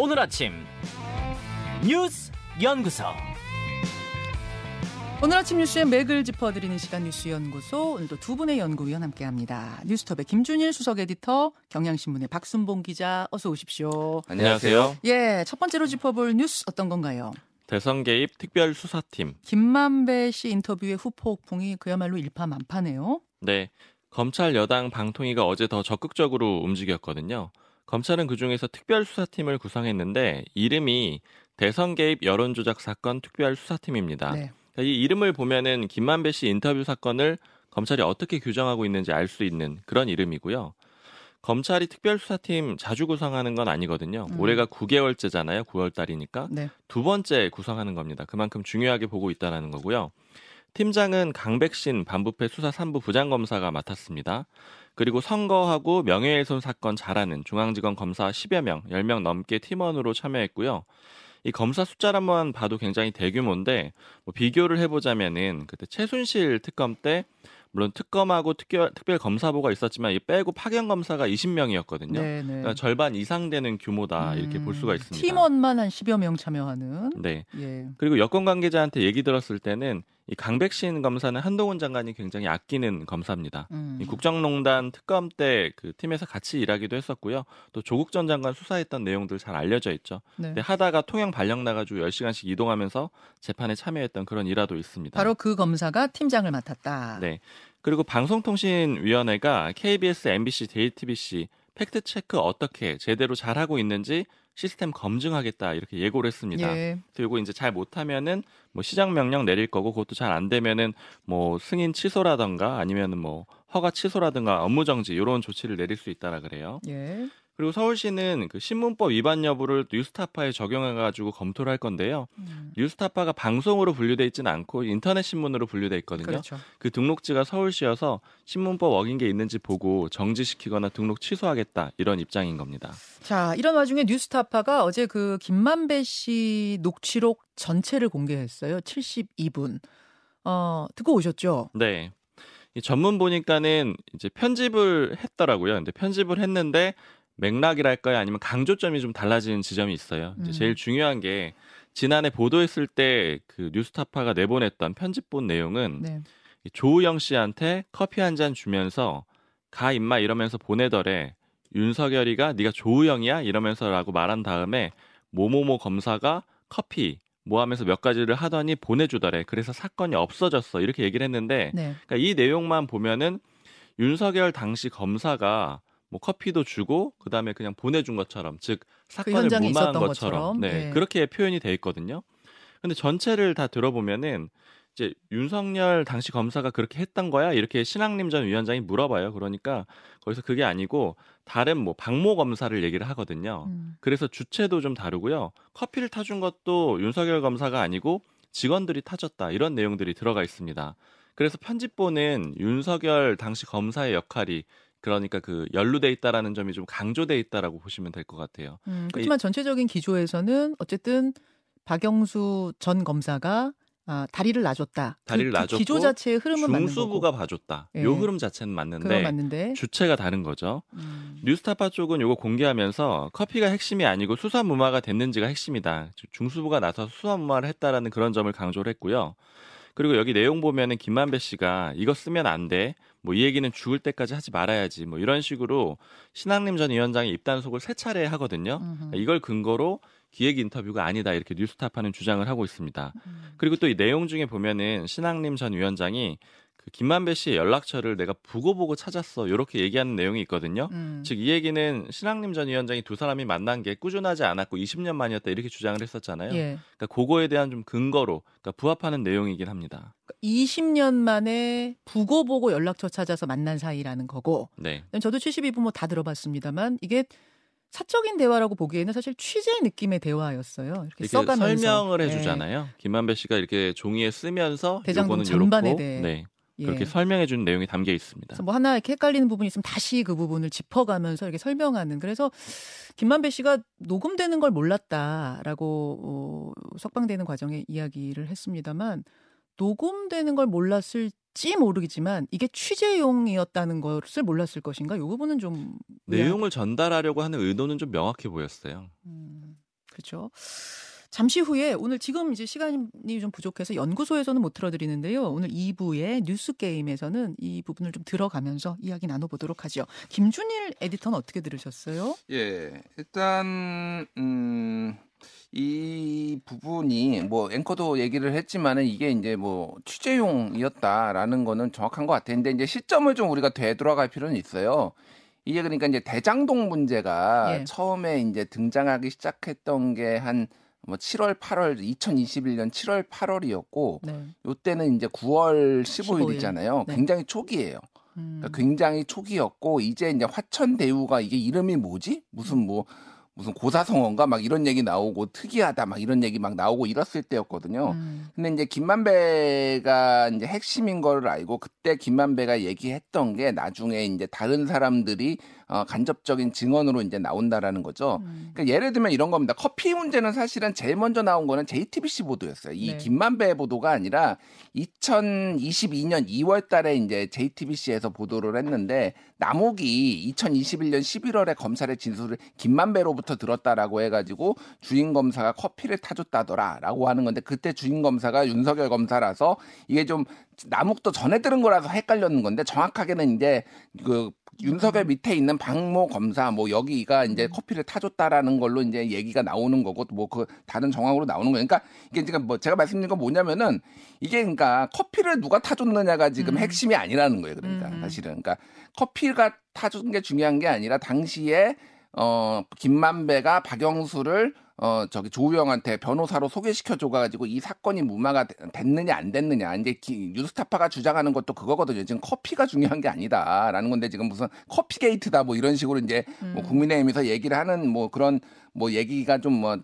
오늘 아침 뉴스 연구소 오늘 아침 뉴스의 맥을 짚어드리는 시간 뉴스 연구소 오늘도 두 분의 연구위원 함께합니다. 뉴스톱의 김준일 수석 에디터, 경향신문의 박순봉 기자, 어서 오십시오. 안녕하세요. 예, 첫 번째로 짚어볼 뉴스 어떤 건가요? 대선 개입 특별 수사팀. 김만배 씨 인터뷰의 후폭풍이 그야말로 일파만파네요. 네. 검찰 여당 방통위가 어제 더 적극적으로 움직였거든요. 검찰은 그중에서 특별 수사팀을 구성했는데 이름이 대선 개입 여론조작 사건 특별 수사팀입니다. 네. 그러니까 이 이름을 보면은 김만배 씨 인터뷰 사건을 검찰이 어떻게 규정하고 있는지 알 수 있는 그런 이름이고요. 검찰이 특별수사팀 자주 구성하는 건 아니거든요. 음. 올해가 9개월째잖아요. 9월 달이니까 네. 두 번째 구성하는 겁니다. 그만큼 중요하게 보고 있다는 거고요. 팀장은 강백신 반부패 수사 3부 부장검사가 맡았습니다. 그리고 선거하고 명예훼손 사건 잘하는 중앙지검 검사 10여 명, 10명 넘게 팀원으로 참여했고요. 이 검사 숫자로만 봐도 굉장히 대규모인데 뭐 비교를 해보자면은 그때 최순실 특검 때 물론 특검하고 특별, 특별 검사부가 있었지만 이 빼고 파견 검사가 20명이었거든요. 네, 네. 그러니까 절반 이상 되는 규모다 이렇게 볼 수가 있습니다. 팀원만 한 10여 명 참여하는. 네. 예. 그리고 여권 관계자한테 얘기 들었을 때는 이 강백신 검사는 한동훈 장관이 굉장히 아끼는 검사입니다. 음. 이 국정농단 특검 때 그 팀에서 같이 일하기도 했었고요. 또 조국 전 장관 수사했던 내용들 잘 알려져 있죠. 네. 근데 하다가 통영 발령 나가지고 10시간씩 이동하면서 재판에 참여했던 그런 일화도 있습니다. 바로 그 검사가 팀장을 맡았다. 네. 그리고 방송통신위원회가 KBS, MBC, JTBC 팩트 체크 어떻게 제대로 잘하고 있는지 시스템 검증하겠다 이렇게 예고를 했습니다. 예. 그리고 이제 잘 못하면은 뭐 시장 명령 내릴 거고 그것도 잘 안 되면은 뭐 승인 취소라던가 아니면은 뭐 허가 취소라든가 업무 정지 이런 조치를 내릴 수 있다라 그래요. 예. 그리고 서울시는 그 신문법 위반 여부를 뉴스타파에 적용해 가지고 검토를 할 건데요. 음. 뉴스타파가 방송으로 분류돼 있지는 않고 인터넷 신문으로 분류돼 있거든요. 그렇죠. 그 등록지가 서울시여서 신문법 어긴 게 있는지 보고 정지시키거나 등록 취소하겠다 이런 입장인 겁니다. 자, 이런 와중에 뉴스타파가 어제 그 김만배 씨 녹취록 전체를 공개했어요. 72분. 어, 듣고 오셨죠? 네. 이 전문 보니까는 이제 편집을 했더라고요. 근데 편집을 했는데 맥락이랄까요? 아니면 강조점이 좀 달라지는 지점이 있어요. 음. 제일 중요한 게 지난해 보도했을 때 그 뉴스타파가 내보냈던 편집본 내용은 네. 이 조우영 씨한테 커피 한 잔 주면서 가 임마 이러면서 보내더래. 윤석열이가 네가 조우영이야 이러면서라고 말한 다음에 모모모 검사가 커피 뭐 하면서 몇 가지를 하더니 보내주더래. 그래서 사건이 없어졌어. 이렇게 얘기를 했는데 네. 그러니까 이 내용만 보면은 윤석열 당시 검사가 뭐 커피도 주고 그다음에 그냥 보내준 것처럼 즉 사건을 그 무마한 것처럼, 것처럼. 네 예. 그렇게 표현이 돼 있거든요. 근데 전체를 다 들어보면은 이제 윤석열 당시 검사가 그렇게 했던 거야 이렇게 신학림 전 위원장이 물어봐요. 그러니까 거기서 그게 아니고 다른 뭐 박모 검사를 얘기를 하거든요. 음. 그래서 주체도 좀 다르고요. 커피를 타준 것도 윤석열 검사가 아니고 직원들이 타줬다 이런 내용들이 들어가 있습니다. 그래서 편집본은 윤석열 당시 검사의 역할이 그러니까 그 연루돼 있다라는 점이 좀 강조돼 있다라고 보시면 될 것 같아요. 음, 그렇지만 전체적인 기조에서는 어쨌든 박영수 전 검사가 아, 다리를 놔줬다. 다리를 그, 그 놔줬고 기조 자체의 흐름은 맞는 중수부가 거고. 봐줬다. 예. 요 흐름 자체는 맞는데 맞는데. 주체가 다른 거죠. 음. 뉴스타파 쪽은 요거 공개하면서 커피가 핵심이 아니고 수사무마가 됐는지가 핵심이다. 즉, 중수부가 나서서 수사무마를 했다라는 그런 점을 강조를 했고요. 그리고 여기 내용 보면은 김만배 씨가 이거 쓰면 안 돼. 뭐 이 얘기는 죽을 때까지 하지 말아야지. 뭐 이런 식으로 신학림 전 위원장이 입단속을 세 차례 하거든요. 음흠. 이걸 근거로 기획 인터뷰가 아니다 이렇게 뉴스타파는 주장을 하고 있습니다. 음. 그리고 또 이 내용 중에 보면은 신학림 전 위원장이 그 김만배 씨의 연락처를 내가 보고 보고 찾았어 이렇게 얘기하는 내용이 있거든요. 음. 즉이 얘기는 신학림 전 위원장이 두 사람이 만난 게 꾸준하지 않았고 20년 만이었다 이렇게 주장을 했었잖아요. 예. 그러니까 그거에 대한 좀 근거로 그러니까 부합하는 내용이긴 합니다. 20년 만에 부고 보고 연락처 찾아서 만난 사이라는 거고. 네. 저도 72분 뭐 다 들어봤습니다만 이게 사적인 대화라고 보기에는 사실 취재 느낌의 대화였어요. 이렇게, 이렇게 써가면서 설명을 예. 해주잖아요. 김만배 씨가 이렇게 종이에 쓰면서 대장동 전반에 대해. 네. 예. 그렇게 설명해 주는 내용이 담겨 있습니다. 뭐 하나 이렇게 헷갈리는 부분이 있으면 다시 그 부분을 짚어가면서 이렇게 설명하는. 그래서 김만배 씨가 녹음되는 걸 몰랐다라고 어, 석방되는 과정에 이야기를 했습니다만 녹음되는 걸 몰랐을 지 모르겠지만 이게 취재용이었다는 것을 몰랐을 것인가? 이 부분은 좀 내용을 전달하려고 하는 의도는 좀 명확해 보였어요. 음, 그렇죠. 잠시 후에 오늘 지금 이제 시간이 좀 부족해서 연구소에서는 못 틀어드리는데요. 오늘 2부의 뉴스 게임에서는 이 부분을 좀 들어가면서 이야기 나눠보도록 하죠. 김준일 에디터는 어떻게 들으셨어요? 예, 일단 음. 이 부분이 뭐 앵커도 얘기를 했지만은 이게 이제 뭐 취재용이었다라는 거는 정확한 것 같아요. 근데 이제 시점을 좀 우리가 되돌아갈 필요는 있어요. 이게 그러니까 이제 대장동 문제가 예. 처음에 이제 등장하기 시작했던 게한 뭐 7월, 8월, 2021년 7월, 8월이었고 네. 요때는 이제 9월 15일이잖아요. 네. 굉장히 초기예요. 음. 그러니까 굉장히 초기였고 이제 이제 화천대유가 이게 이름이 뭐지? 무슨 뭐 무슨 고사성어인가 막 이런 얘기 나오고 특이하다 막 이런 얘기 막 나오고 이랬을 때였거든요. 음. 근데 이제 김만배가 이제 핵심인 거를 알고 그때 김만배가 얘기했던 게 나중에 이제 다른 사람들이 어, 간접적인 증언으로 이제 나온다라는 거죠. 음. 그러니까 예를 들면 이런 겁니다. 커피 문제는 사실은 제일 먼저 나온 거는 JTBC 보도였어요. 이 네. 김만배 보도가 아니라 2022년 2월 달에 이제 JTBC에서 보도를 했는데 남욱이 2021년 11월에 검찰의 진술을 김만배로부터 들었다라고 해가지고 주인 검사가 커피를 타줬다더라라고 하는 건데 그때 주인 검사가 윤석열 검사라서 이게 좀 남욱도 전에 들은 거라서 헷갈렸는 건데 정확하게는 이제 그 윤석열 밑에 있는 박모 검사 뭐 여기가 이제 커피를 타줬다라는 걸로 이제 얘기가 나오는 거고 뭐 그 다른 정황으로 나오는 거예요. 그러니까 이게 지금 뭐 제가 말씀드린 건 뭐냐면은 이게 그러니까 커피를 누가 타줬느냐가 지금 음. 핵심이 아니라는 거예요. 그러니까 음. 사실은 그러니까 커피가 타준 게 중요한 게 아니라 당시에 어 김만배가 박영수를 어 저기 조우영한테 변호사로 소개시켜 줘가지고 이 사건이 무마가 되- 됐느냐 안 됐느냐 이제 기- 뉴스타파가 주장하는 것도 그거거든요. 지금 커피가 중요한 게 아니다라는 건데 지금 무슨 커피 게이트다 뭐 이런 식으로 이제 뭐 음. 국민의힘에서 얘기를 하는 뭐 그런 뭐 얘기가 좀 뭐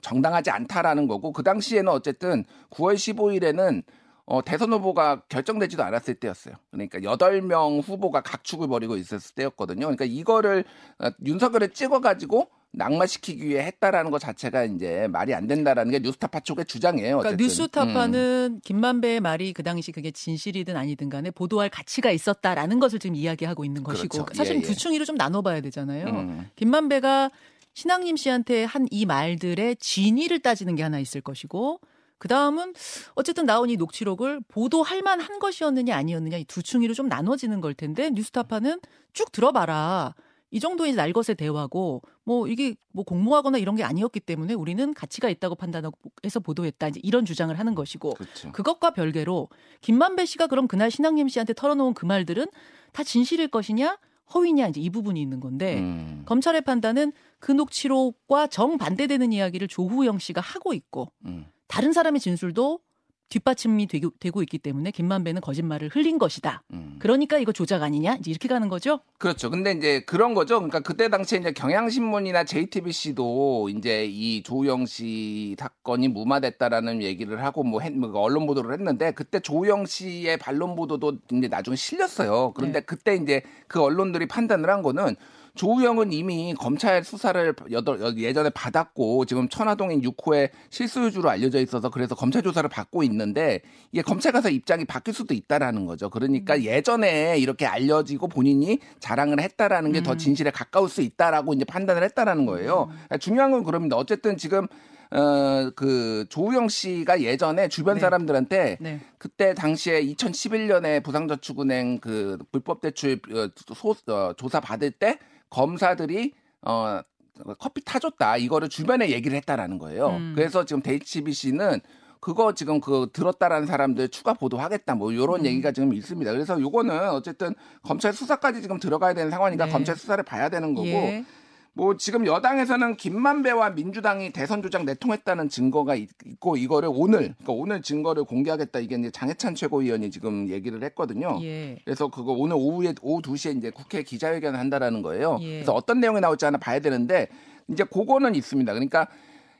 정당하지 않다라는 거고 그 당시에는 어쨌든 9월 15일에는 어, 대선 후보가 결정되지도 않았을 때였어요. 그러니까 8명 후보가 각축을 벌이고 있었을 때였거든요. 그러니까 이거를 어, 윤석열을 찍어가지고 낙마시키기 위해 했다라는 것 자체가 이제 말이 안 된다라는 게 뉴스타파 쪽의 주장이에요. 그러니까 어쨌든. 음. 뉴스타파는 김만배의 말이 그 당시 그게 진실이든 아니든 간에 보도할 가치가 있었다라는 것을 지금 이야기하고 있는 것이고 그렇죠. 사실 예, 예. 두 층위로 좀 나눠봐야 되잖아요. 음. 김만배가 신앙님 씨한테 한 이 말들의 진위를 따지는 게 하나 있을 것이고 그 다음은 어쨌든 나온 이 녹취록을 보도할 만한 것이었느냐 아니었느냐 이 두 층위로 좀 나눠지는 걸 텐데 뉴스타파는 쭉 들어봐라. 이 정도의 날것의 대화고 뭐 이게 뭐 공모하거나 이런 게 아니었기 때문에 우리는 가치가 있다고 판단해서 보도했다 이제 이런 주장을 하는 것이고 그렇죠. 그것과 별개로 김만배 씨가 그럼 그날 신앙님 씨한테 털어놓은 그 말들은 다 진실일 것이냐 허위냐 이제 이 부분이 있는 건데 음. 검찰의 판단은 그 녹취록과 정 반대되는 이야기를 조후영 씨가 하고 있고 음. 다른 사람의 진술도 뒷받침이 되고, 되고 있기 때문에 김만배는 거짓말을 흘린 것이다. 음. 그러니까 이거 조작 아니냐? 이제 이렇게 가는 거죠? 그렇죠. 근데 이제 그런 거죠. 그러니까 그때 당시에 이제 경향신문이나 JTBC도 이제 이 조우영 씨 사건이 무마됐다라는 얘기를 하고 뭐, 했, 뭐 언론 보도를 했는데 그때 조우영 씨의 반론 보도도 이제 나중에 실렸어요. 그런데 네. 그때 이제 그 언론들이 판단을 한 거는 조우영은 이미 검찰 수사를 여덟, 여- 예전에 받았고 지금 천화동인 6호의 실소유주로 알려져 있어서 그래서 검찰 조사를 받고 있는데 이게 검찰 가서 입장이 바뀔 수도 있다라는 거죠. 그러니까 음. 예전에 이렇게 알려지고 본인이 자랑을 했다라는 게더 음. 진실에 가까울 수 있다라고 이제 판단을 했다라는 거예요. 그러니까 중요한 건 그럽니다. 어쨌든 지금 어, 그 조우영 씨가 예전에 주변 네. 사람들한테 네. 그때 당시에 2011년에 부산저축은행 그 불법 대출 어, 소, 어, 조사 받을 때 검사들이 어 커피 타줬다 이거를 주변에 얘기를 했다라는 거예요. 음. 그래서 지금 JTBC는 그거 지금 그 들었다라는 사람들 추가 보도하겠다 뭐 이런 음. 얘기가 지금 있습니다. 그래서 요거는 어쨌든 검찰 수사까지 지금 들어가야 되는 상황이니까 네. 검찰 수사를 봐야 되는 거고 예. 뭐 지금 여당에서는 김만배와 민주당이 대선 조작 내통했다는 증거가 있- 있고 이거를 오늘 그러니까 오늘 증거를 공개하겠다 이게 이제 장해찬 최고위원이 지금 얘기를 했거든요. 예. 그래서 그거 오늘 오후에 오후 2시에 이제 국회 기자회견을 한다라는 거예요. 예. 그래서 어떤 내용이 나올지 하나 봐야 되는데 이제 그거는 있습니다. 그러니까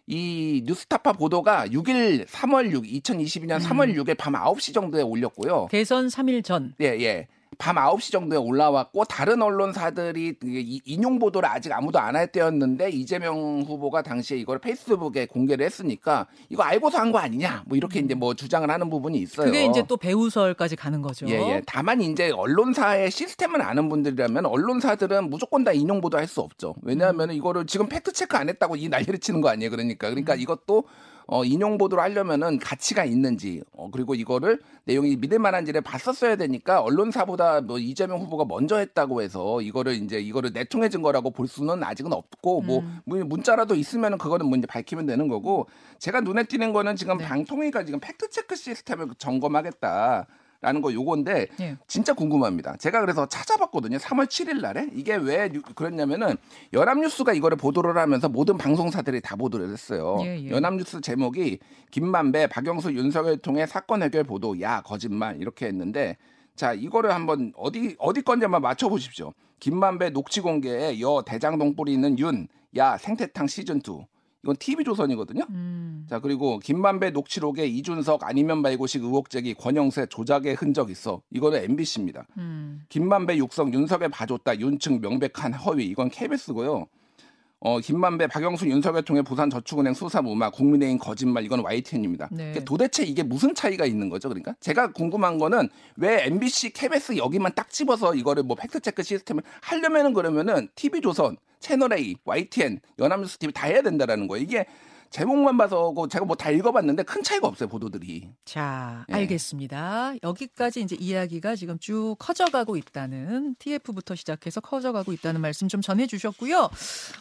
이 뉴스타파 보도가 6일 3월 6 2022년 3월 6일 밤 9시 정도에 올렸고요. 대선 3일 전. 예, 예. 밤 9시 정도에 올라왔고 다른 언론사들이 이- 인용 보도를 아직 아무도 안 할 때였는데 이재명 후보가 당시에 이걸 페이스북에 공개를 했으니까 이거 알고서 한 거 아니냐 뭐 이렇게 이제 뭐 주장을 하는 부분이 있어요. 그게 이제 또 배후설까지 가는 거죠. 예, 예. 다만 이제 언론사의 시스템을 아는 분들이라면 언론사들은 무조건 다 인용 보도할 수 없죠. 왜냐하면 이거를 지금 fact check 안 했다고 이 난리를 치는 거 아니에요. 그러니까 그러니까 이것도 어, 인용 보도를 하려면은 가치가 있는지 어, 그리고 이거를 내용이 믿을 만한지를 봤었어야 되니까 언론사보다 뭐 이재명 후보가 먼저 했다고 해서 이거를 이제 이거를 내통해진 거라고 볼 수는 아직은 없고 뭐 음. 뭐 문자라도 있으면은 그거는 뭐 이제 밝히면 되는 거고 제가 눈에 띄는 거는 지금 네. 방통위가 지금 fact check 시스템을 점검하겠다. 라는 거 요건데 예. 진짜 궁금합니다. 제가 그래서 찾아봤거든요. 3월 7일 날에 이게 왜 뉴- 그랬냐면은 연합뉴스가 이거를 보도를 하면서 모든 방송사들이 다 보도를 했어요. 예, 예. 연합뉴스 제목이 김만배, 박영수, 윤석열 통해 사건 해결 보도 야 거짓말 이렇게 했는데 자 이거를 한번 어디 어디 건지 한번 맞춰보십시오. 김만배 녹취 공개에 여 대장동 뿌리 있는 윤, 야 생태탕 시즌 2 이건 TV 조선이거든요. 음. 자 그리고 김만배 녹취록에 이준석 아니면 말고식 의혹 제기 권영세 조작의 흔적 있어 이거는 MBC입니다. 음. 김만배 육성 윤석열 봐줬다 윤층 명백한 허위 이건 KBS고요. 어 김만배 박영수 윤석열 통해 부산 저축은행 수사 무마 국민의힘 거짓말 이건 YTN입니다. 네. 도대체 이게 무슨 차이가 있는 거죠? 그러니까 제가 궁금한 거는 왜 MBC, KBS 여기만 딱 집어서 이거를 뭐 팩트 체크 시스템을 하려면은 그러면은 TV 조선, 채널 A, YTN, 연합뉴스 TV 다 해야 된다라는 거예요. 이게 제목만 봐서 그 제가 뭐 다 읽어봤는데 큰 차이가 없어요 보도들이. 자, 예. 알겠습니다. 여기까지 이제 이야기가 지금 쭉 커져가고 있다는 TF부터 시작해서 커져가고 있다는 말씀 좀 전해주셨고요.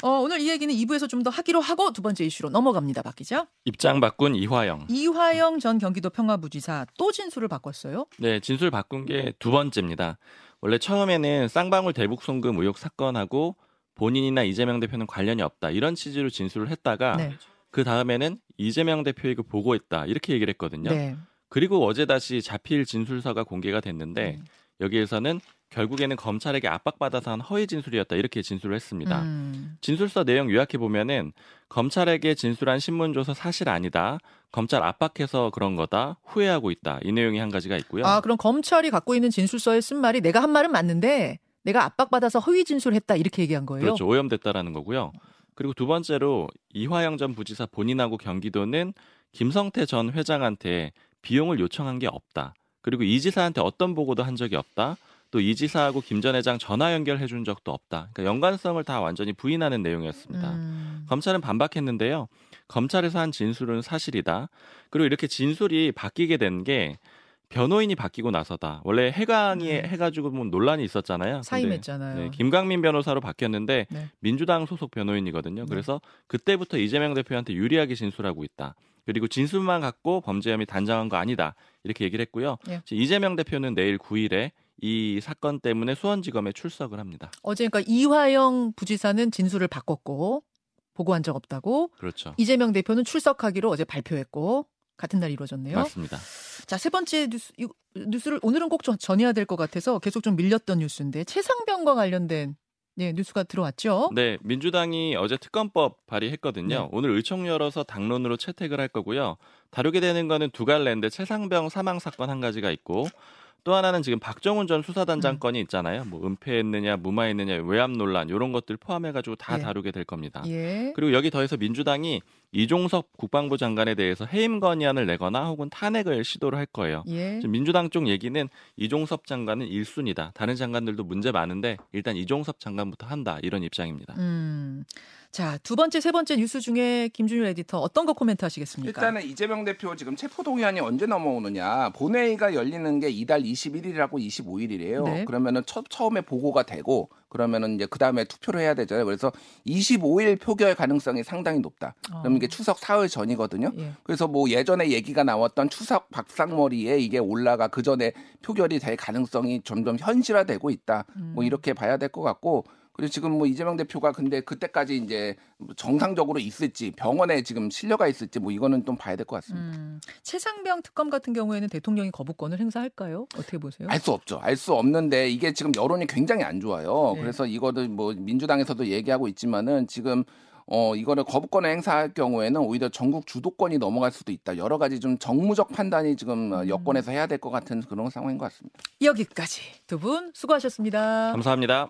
어, 오늘 이 얘기는 2부에서 좀 더 하기로 하고 두 번째 이슈로 넘어갑니다. 박 기자. 입장 바꾼 이화영. 이화영 전 경기도 평화부지사 또 진술을 바꿨어요. 네, 진술 바꾼 게 두 번째입니다. 원래 처음에는 쌍방울 대북 송금 의혹 사건하고 본인이나 이재명 대표는 관련이 없다 이런 취지로 진술을 했다가 네. 그 다음에는 이재명 대표에게 보고했다 이렇게 얘기를 했거든요. 네. 그리고 어제 다시 자필 진술서가 공개가 됐는데 음. 여기에서는 결국에는 검찰에게 압박받아서 한 허위 진술이었다 이렇게 진술을 했습니다. 음. 진술서 내용 요약해 보면은 검찰에게 진술한 신문조서 사실 아니다. 검찰 압박해서 그런 거다. 후회하고 있다. 이 내용이 한 가지가 있고요. 아, 그럼 검찰이 갖고 있는 진술서에 쓴 말이 내가 한 말은 맞는데 내가 압박받아서 허위 진술했다 이렇게 얘기한 거예요. 그렇죠. 오염됐다라는 거고요. 그리고 두 번째로 이화영 전 부지사 본인하고 경기도는 김성태 전 회장한테 비용을 요청한 게 없다. 그리고 이 지사한테 어떤 보고도 한 적이 없다. 또 이 지사하고 김 전 회장 전화 연결해 준 적도 없다. 그러니까 연관성을 다 완전히 부인하는 내용이었습니다. 음. 검찰은 반박했는데요. 검찰에서 한 진술은 사실이다. 그리고 이렇게 진술이 바뀌게 된 게 변호인이 바뀌고 나서다. 원래 해강이 음. 해가지고 뭐 논란이 있었잖아요. 사임했잖아요. 네, 김강민 변호사로 바뀌었는데 네. 민주당 소속 변호인이거든요. 네. 그래서 그때부터 이재명 대표한테 유리하게 진술하고 있다. 그리고 진술만 갖고 범죄 혐의 단정한 거 아니다. 이렇게 얘기를 했고요. 예. 이재명 대표는 내일 9일에 이 사건 때문에 수원지검에 출석을 합니다. 어제 그러니까 이화영 부지사는 진술을 바꿨고 보고한 적 없다고 그렇죠. 이재명 대표는 출석하기로 어제 발표했고 같은 날 이루어졌네요. 맞습니다. 자, 세 번째 뉴스 이 뉴스를 오늘은 꼭 전- 전해야 될 것 같아서 계속 좀 밀렸던 뉴스인데 최상병과 관련된 네, 뉴스가 들어왔죠. 네, 민주당이 어제 특검법 발의했거든요. 네. 오늘 의총 열어서 당론으로 채택을 할 거고요. 다루게 되는 거는 두 갈래인데 최상병 사망 사건 한 가지가 있고 또 하나는 지금 박정훈 전 수사단장 음. 건이 있잖아요. 뭐 은폐했느냐, 무마했느냐, 외압 논란 이런 것들 포함해가지고 다 예. 다루게 될 겁니다. 예. 그리고 여기 더해서 민주당이 이종섭 국방부 장관에 대해서 해임 건의안을 내거나 혹은 탄핵을 시도를 할 거예요. 예. 지금 민주당 쪽 얘기는 이종섭 장관은 1순위다. 다른 장관들도 문제 많은데 일단 이종섭 장관부터 한다. 이런 입장입니다. 음. 자, 두 번째, 세 번째 뉴스 중에 김준일 에디터 어떤 거 코멘트 하시겠습니까? 일단은 이재명 대표 지금 체포동의안이 언제 넘어오느냐 본회의가 열리는 게 이달 21일하고 25일이래요. 네. 그러면은 첫 처음에 보고가 되고 그러면은 이제 그 다음에 투표를 해야 되잖아요. 그래서 25일 표결 가능성이 상당히 높다. 그럼 이게 추석 사흘 전이거든요. 예. 그래서 뭐 예전에 얘기가 나왔던 추석 박상머리에 이게 올라가 그 전에 표결이 될 가능성이 점점 현실화되고 있다. 음. 뭐 이렇게 봐야 될 것 같고 그리고 지금 뭐 이재명 대표가 근데 그때까지 이제 정상적으로 있을지 병원에 지금 실려가 있을지 뭐 이거는 좀 봐야 될 것 같습니다. 음. 최상병 특검 같은 경우에는 대통령이 거부권을 행사할까요? 어떻게 보세요? 알 수 없죠. 알 수 없는데 이게 지금 여론이 굉장히 안 좋아요. 네. 그래서 이거를 뭐 민주당에서도 얘기하고 있지만은 지금 어 이거를 거부권을 행사할 경우에는 오히려 전국 주도권이 넘어갈 수도 있다. 여러 가지 좀 정무적 판단이 지금 어, 음. 여권에서 해야 될 것 같은 그런 상황인 것 같습니다. 여기까지 두 분 수고하셨습니다. 감사합니다.